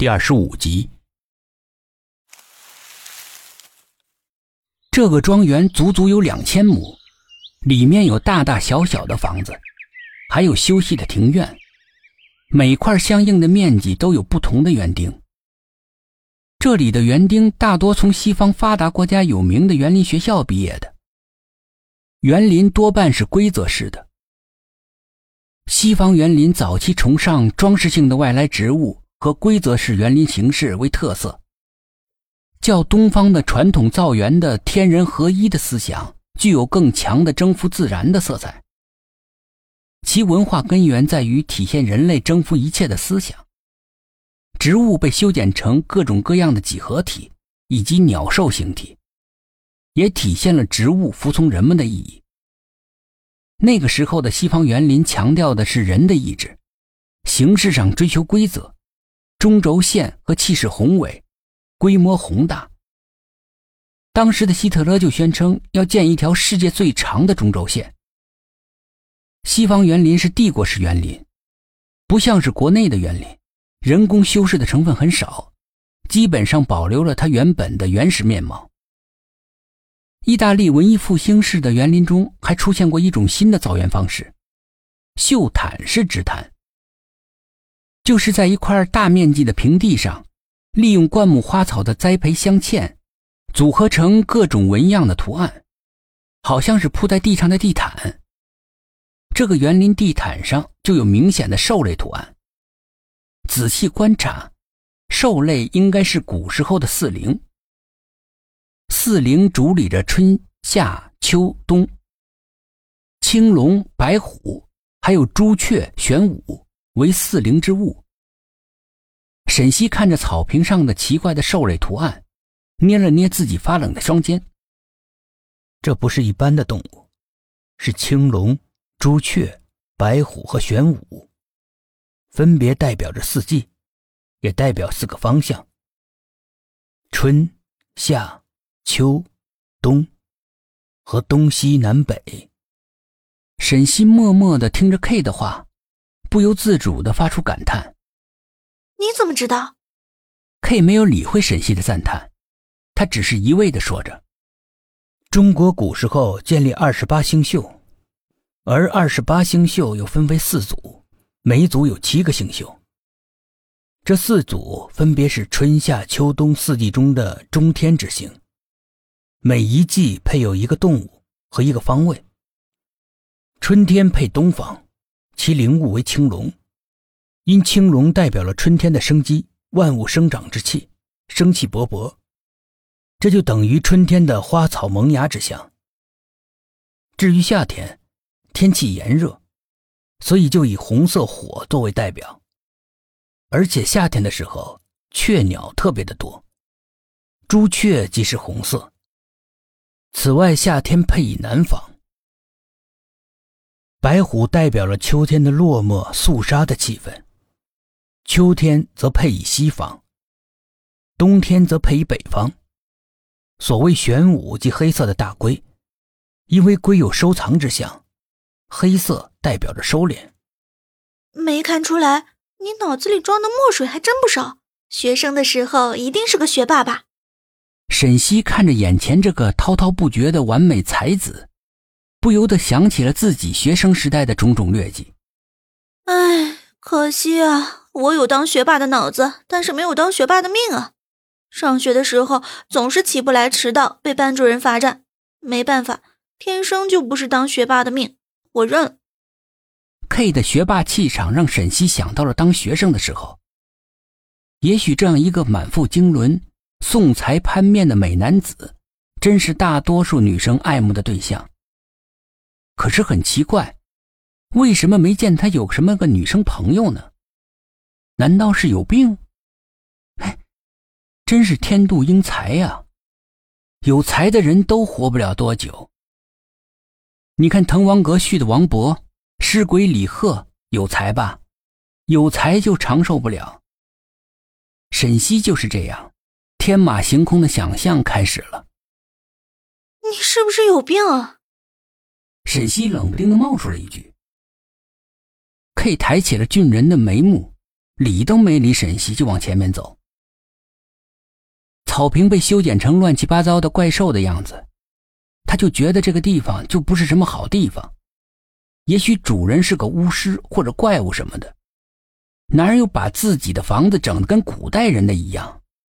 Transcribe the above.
第二十五集。这个庄园足足有两千亩，里面有大大小小的房子，还有休息的庭院，每块相应的面积都有不同的园丁。这里的园丁大多从西方发达国家有名的园林学校毕业的，园林多半是规则式的。西方园林早期崇尚装饰性的外来植物和规则式园林形式为特色。较东方的传统造园的天人合一的思想，具有更强的征服自然的色彩。其文化根源在于体现人类征服一切的思想。植物被修剪成各种各样的几何体，以及鸟兽形体，也体现了植物服从人们的意义。那个时候的西方园林强调的是人的意志，形式上追求规则，中轴线和气势宏伟。规模宏大。当时的希特勒就宣称要建一条世界最长的中轴线。西方园林是帝国式园林，不像是国内的园林，人工修饰的成分很少，基本上保留了它原本的原始面貌。意大利文艺复兴式的园林中还出现过一种新的造园方式——绣毯式植毯，就是在一块大面积的平地上。利用灌木花草的栽培镶嵌，组合成各种纹样的图案，好像是铺在地上的地毯。这个园林地毯上就有明显的兽类图案。仔细观察，兽类应该是古时候的四灵。四灵主理着春夏秋冬。青龙、白虎，还有朱雀、玄武为四灵之物。沈西看着草坪上的奇怪的兽类图案，捏了捏自己发冷的双肩。这不是一般的动物，是青龙、朱雀、白虎和玄武，分别代表着四季，也代表四个方向：春、夏、秋、冬和东西南北。沈西默默的听着 K 的话，不由自主的发出感叹。你怎么知道？K 没有理会沈西的赞叹，他只是一味的说着：“中国古时候建立二十八星宿，而二十八星宿又分为四组，每组有七个星宿。这四组分别是春夏秋冬四季中的中天之星，每一季配有一个动物和一个方位。春天配东方，其灵物为青龙。”因青龙代表了春天的生机，万物生长之气，生气勃勃，这就等于春天的花草萌芽之象。至于夏天，天气炎热，所以就以红色火作为代表，而且夏天的时候雀鸟特别的多，朱雀即是红色。此外，夏天配以南方，白虎代表了秋天的落寞肃杀的气氛。秋天则配以西方，冬天则配以北方。所谓玄武即黑色的大龟，因为龟有收藏之象，黑色代表着收敛。没看出来，你脑子里装的墨水还真不少。学生的时候一定是个学霸吧？沈西看着眼前这个滔滔不绝的完美才子，不由得想起了自己学生时代的种种劣迹。唉，可惜啊。我有当学霸的脑子，但是没有当学霸的命啊！上学的时候总是起不来，迟到，被班主任罚站。没办法，天生就不是当学霸的命，我认了。K 的学霸气场让沈西想到了当学生的时候。也许这样一个满腹经纶、送财攀面的美男子，真是大多数女生爱慕的对象。可是很奇怪，为什么没见他有什么个女生朋友呢？难道是有病？哎，真是天妒英才呀！有才的人都活不了多久。你看滕王阁序的王勃、诗鬼李贺有才吧？有才就长寿不了。沈西就是这样，天马行空的想象开始了。你是不是有病啊？沈西冷不丁的冒出了一句。K 抬起了俊人的眉目。理都没理沈西就往前面走。草坪被修剪成乱七八糟的怪兽的样子，他就觉得这个地方就不是什么好地方。也许主人是个巫师或者怪物什么的，哪有把自己的房子整得跟古代人的一样？